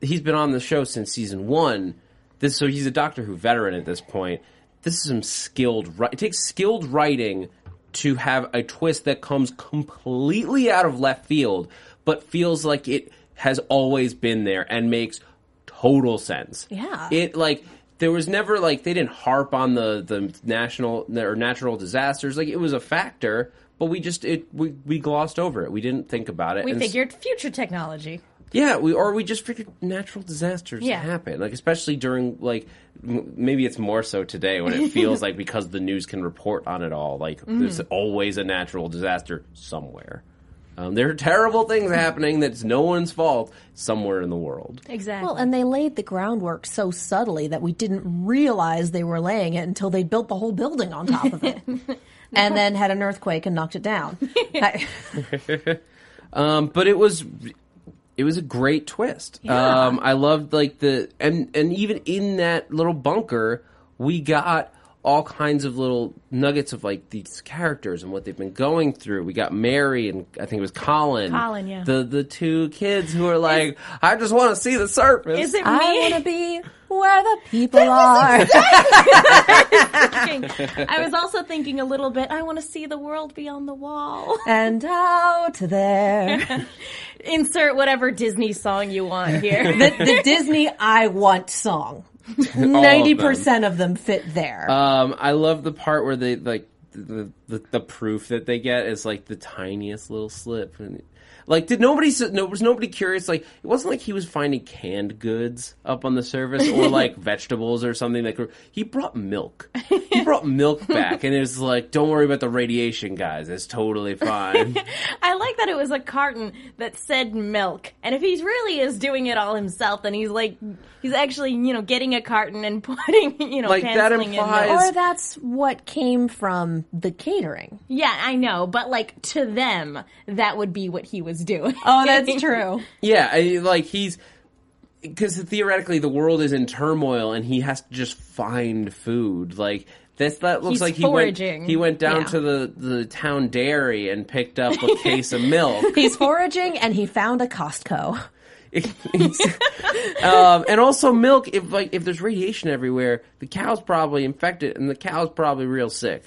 He's been on the show since season one. This so he's a Doctor Who veteran at this point. This is some skilled. It takes skilled writing to have a twist that comes completely out of left field, but feels like it has always been there and makes total sense. Yeah. It like there was never like they didn't harp on the the national or natural disasters. Like it was a factor, but we just it we, we glossed over it. We didn't think about it. we And figured future technology. Yeah, we or we just figured natural disasters Yeah. happen, like especially during like m- maybe it's more so today when it feels like because the news can report on it all, like there's always a natural disaster somewhere. Um, there are terrible things happening that's no one's fault somewhere in the world. Exactly. Well, and they laid the groundwork so subtly that we didn't realize they were laying it until they built the whole building on top of it. and then had an earthquake and knocked it down. I- Um, but it was it was a great twist. Um, I loved like the and and even in that little bunker, we got all kinds of little nuggets of like these characters and what they've been going through. We got Mary and I think it was Colin. Colin, yeah. The the two kids who are like, I just want to see the surface. Is it me? I want to be where the people are. I was also thinking a little bit. I want to see the world beyond the wall. and out there. Insert whatever Disney song you want here. The, the Disney I Want song. All of 90% of them fit there. Um, I love the part where they like the, the the proof that they get is like the tiniest little slip. And, like, did nobody no was nobody curious? Like, it wasn't like he was finding canned goods up on the surface or like vegetables or something. Like, he brought milk. He brought milk back, and it was like, don't worry about the radiation, guys. It's totally fine. I like that it was a carton that said milk. And if he's really is doing it all himself, then he's like, he's actually, you know, getting a carton and putting, you know, Like, that penciling in implies- or that's what came from the catering. Yeah, I know, but like to them, that would be what he was doing. Oh, that's true. Yeah, I, like he's because theoretically the world is in turmoil and he has to just find food. Like this, that looks He's like he foraging. went he went down Yeah. to the the town dairy and picked up a case of milk. He's foraging and he found a Costco. um, and also milk. If like if there's radiation everywhere, the cow's probably infected and the cow's probably real sick.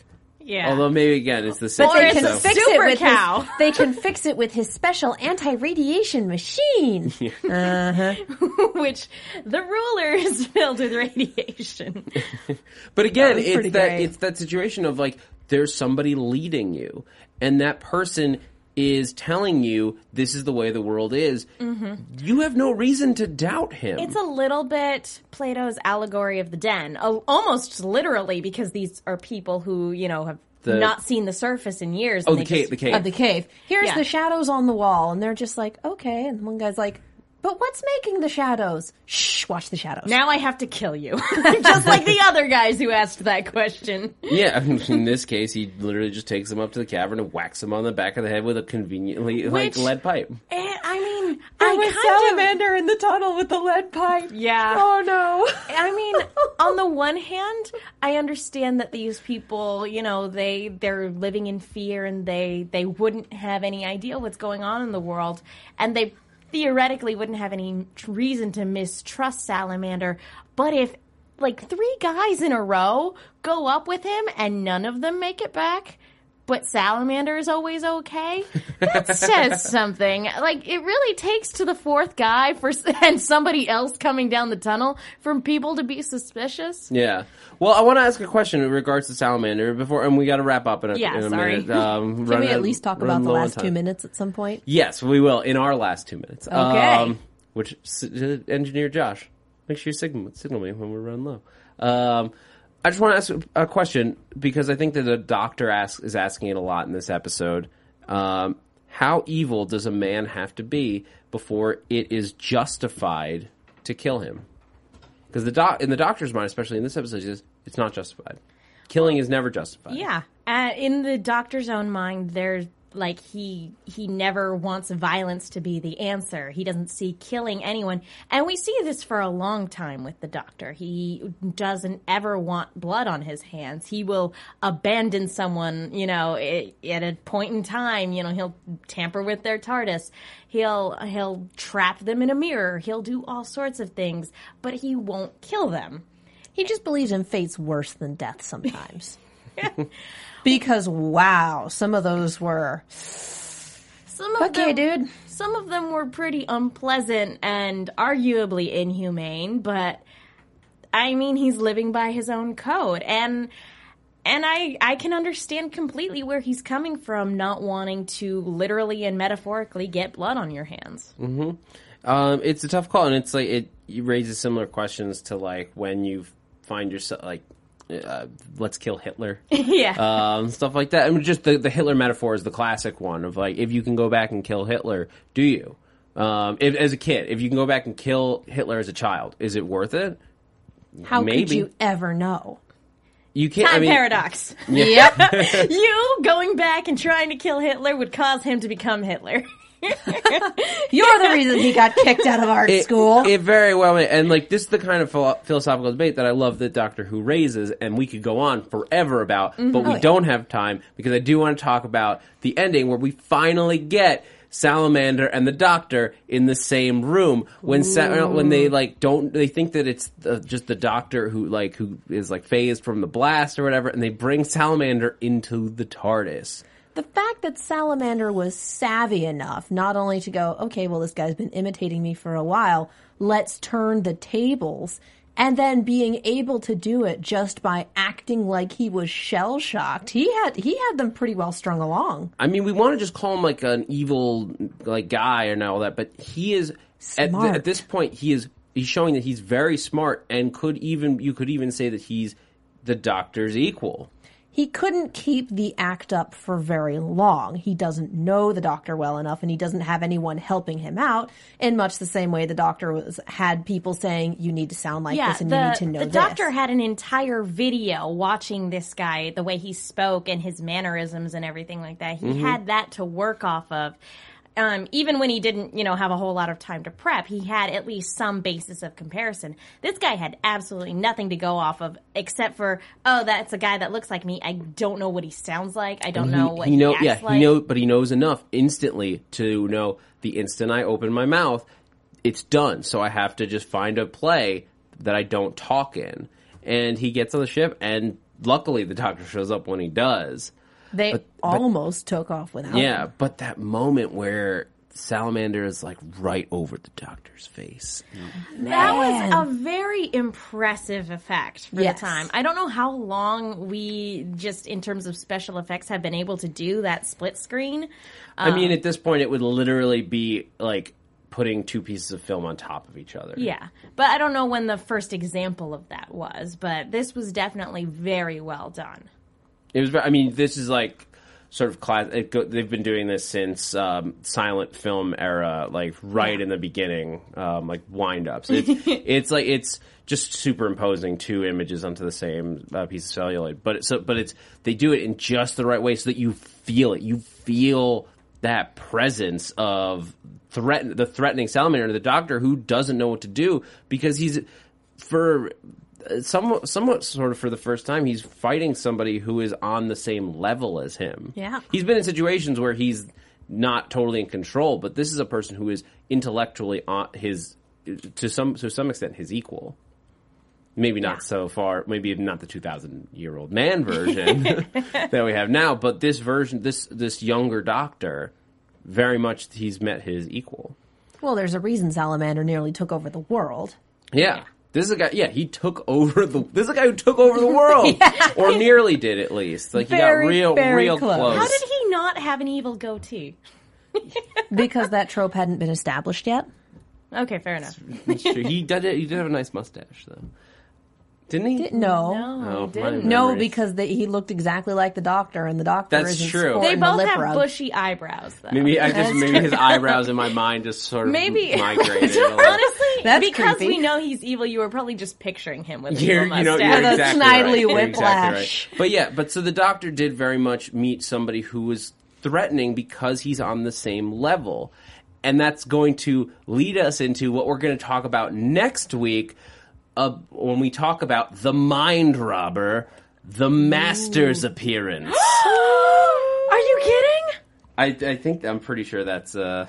Yeah. Although maybe again it's the same. But they it's can a fix super it with cow. His, they can fix it with his special anti-radiation machine. Uh-huh. Which the ruler is filled with radiation. But again, was it's that great. it's that situation of like there's somebody leading you, and that person is telling you this is the way the world is. You have no reason to doubt him. It's a little bit Plato's allegory of the den, almost literally, because these are people who you know have The- not seen the surface in years. oh, the cave, just- the cave. of the cave. Here's Yeah. the shadows on the wall, and they're just like, okay. And one guy's like, but what's making the shadows? Shh, watch the shadows. Now I have to kill you, just like the other guys who asked that question. yeah, in this case, he literally just takes him up to the cavern and whacks him on the back of the head with a conveniently like lead pipe. And, I mean, There I was kind of salamander in the tunnel with the lead pipe. Yeah. Oh no. I mean, on the one hand, I understand that these people, you know, they they're living in fear and they they wouldn't have any idea what's going on in the world, and they theoretically wouldn't have any reason to mistrust Salamander. But if like three guys in a row go up with him and none of them make it back. But Salamander is always okay. That says something. Like it really takes to the fourth guy for and somebody else coming down the tunnel for people to be suspicious. Yeah. Well, I want to ask a question in regards to Salamander before, and we got to wrap up in a, Yeah, in a sorry. minute. Um, Can run we out- at least talk about the last two minutes at some point? Yes, we will in our last two minutes. Okay. Um, which uh, engineer Josh, make sure you signal, signal me when we're running low. Um, I just want to ask a question because I think that the doctor asks, is asking it a lot in this episode. Um, how evil does a man have to be before it is justified to kill him? Because the doc, in the doctor's mind, especially in this episode, is it's not justified. Killing is never justified. Yeah, uh, in the doctor's own mind, there's like he he never wants violence to be the answer. He doesn't see killing anyone, and we see this for a long time with the doctor. He doesn't ever want blood on his hands. He will abandon someone, you know, at a point in time. You know, he'll tamper with their TARDIS. He'll he'll trap them in a mirror. He'll do all sorts of things, but he won't kill them. He just believes in fates worse than death sometimes. because wow, some of those were Some of okay, them, dude. Some of them were pretty unpleasant and arguably inhumane, but I mean, he's living by his own code, and and I I can understand completely where he's coming from, not wanting to literally and metaphorically get blood on your hands. Um, it's a tough call, and it's like it, it raises similar questions to like when you find yourself like, uh, let's kill Hitler, yeah, um, stuff like that. I mean, just the the Hitler metaphor is the classic one of like, if you can go back and kill Hitler, do you? Um, if, as a kid, if you can go back and kill Hitler as a child, is it worth it? How Maybe. could you ever know? You can't. time I mean, paradox. Yep. you going back and trying to kill Hitler would cause him to become Hitler. You're the reason he got kicked out of art it, school. It very well, may- and like this is the kind of philo- philosophical debate that I love that Doctor Who raises, and we could go on forever about, but we Oh, yeah. don't have time because I do want to talk about the ending where we finally get Salamander and the Doctor in the same room when Sa- when they like don't they think that it's uh, just the Doctor who like who is like phased from the blast or whatever, and they bring Salamander into the TARDIS. The fact that Salamander was savvy enough not only to go, okay, well, this guy's been imitating me for a while, let's turn the tables, and then being able to do it just by acting like he was shell shocked, he had he had them pretty well strung along. I mean, we want to just call him like an evil like guy and all that, but he is at, th- Smart. at this point he is he's showing that he's very smart and could even you could even say that he's the doctor's equal. He couldn't keep the act up for very long. He doesn't know the doctor well enough and he doesn't have anyone helping him out in much the same way the doctor was had people saying you need to sound like this and the, you need to know the this. The doctor had an entire video watching this guy, the way he spoke and his mannerisms and everything like that. He Mm-hmm. had that to work off of. Um, even when he didn't, you know, have a whole lot of time to prep, he had at least some basis of comparison. This guy had absolutely nothing to go off of except for, oh, that's a guy that looks like me. I don't know what he sounds like. I don't know what he, know, acts yeah, like. he know, but he knows enough instantly to know the instant I open my mouth, it's done. So I have to just find a play that I don't talk in. And he gets on the ship, and luckily the doctor shows up when he does. They almost took off without him. Yeah, but that moment where Salamander is like right over the doctor's face. That was a very impressive effect for Yes. the time. I don't know how long we just in terms of special effects have been able to do that split screen. I mean, um, at this point, it would literally be like putting two pieces of film on top of each other. Yeah. But I don't know when the first example of that was, but this was definitely very well done. It was. I mean, this is like sort of class. It go, they've been doing this since um, silent film era, like right in the beginning, um, like wind ups. It's, it's like it's just superimposing two images onto the same uh, piece of celluloid. But so, but it's they do it in just the right way so that you feel it. You feel that presence of threaten the threatening salamander the doctor who doesn't know what to do because he's for somewhat, somewhat sort of for the first time, he's fighting somebody who is on the same level as him. Yeah. He's been in situations where he's not totally in control, but this is a person who is intellectually on his, to some, to some extent, his equal. Maybe not so far. Maybe not the 2,000 year old man version that we have now, but this version, this this younger Doctor, very much he's met his equal. Well, there's a reason Salamander nearly took over the world. Yeah. This is a guy. Yeah, he took over the. This is a guy who took over the world, or nearly did at least. Like he got real, real close. close. How did he not have an evil goatee? Because that trope hadn't been established yet. Okay, fair enough. It's true. He did. He did have a nice mustache, though, didn't he? No. Oh, my No, memory is- because the, he looked exactly like the doctor, and the doctor That's isn't true. sporting They the both lip have rub. bushy eyebrows, though. Maybe I just That's maybe his eyebrows in my mind just sort of Maybe migrated. honestly, That's because creepy. we know he's evil, you were probably just picturing him with a You're, evil you know, mustache. you're With a exactly snidely right. You're exactly whiplash. right. But yeah, but so the doctor did very much meet somebody who was threatening because he's on the same level. And that's going to lead us into what we're going to talk about next week uh, when we talk about the mind robber, the master's appearance. Are you kidding? I, I think I'm pretty sure that's uh,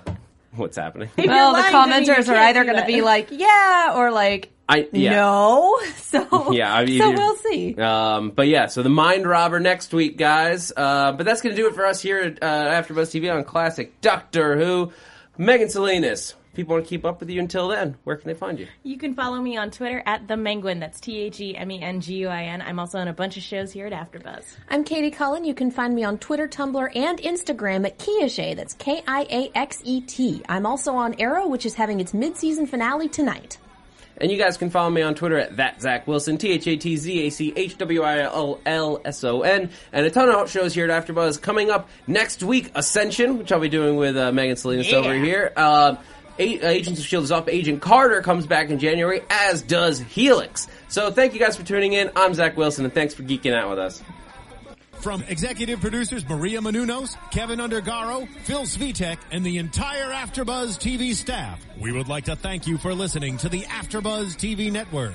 what's happening. If Well, the lying, then you commenters are can't either do going to that. be like, yeah, or like, I yeah. no. So, Yeah, I mean, so you- we'll see. Um, but yeah, so the mind robber next week, guys. Uh, but that's going to do it for us here at uh, AfterBuzz TV on Classic Doctor Who. Megan Salinas. People want to keep up with you until then. Where can they find you? You can follow me on Twitter at the Menguin. That's T H E M E N G U I N. I'm also on a bunch of shows here at AfterBuzz. I'm Katie Cullen. You can find me on Twitter, Tumblr, and Instagram at Kiaxet. That's K I A X E T. I'm also on Arrow, which is having its mid-season finale tonight. And you guys can follow me on Twitter at that Zach Wilson, T H A T Z A C H W I L L S O N, and a ton of shows here at AfterBuzz coming up next week. Ascension, which I'll be doing with uh, Megan Salinas over here. Uh, A- Uh, Agents of Shield is off. Agent Carter comes back in January, as does Helix. So thank you guys for tuning in. I'm Zach Wilson, and thanks for geeking out with us. From executive producers Maria Menounos, Kevin Undergaro, Phil Svitek, and the entire AfterBuzz TV staff, we would like to thank you for listening to the AfterBuzz TV network.